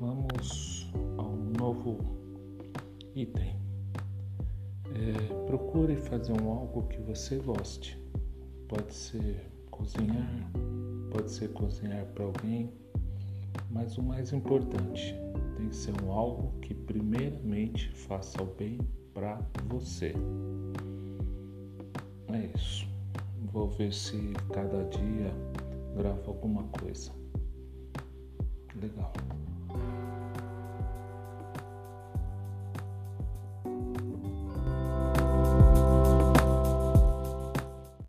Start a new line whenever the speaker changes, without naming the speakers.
Vamos ao novo item. É, procure fazer um algo que você goste. Pode ser cozinhar, pode ser cozinhar para alguém, mas o mais importante tem que ser um algo que primeiramente faça o bem para você. É isso. Vou ver se cada dia gravo alguma coisa. to go.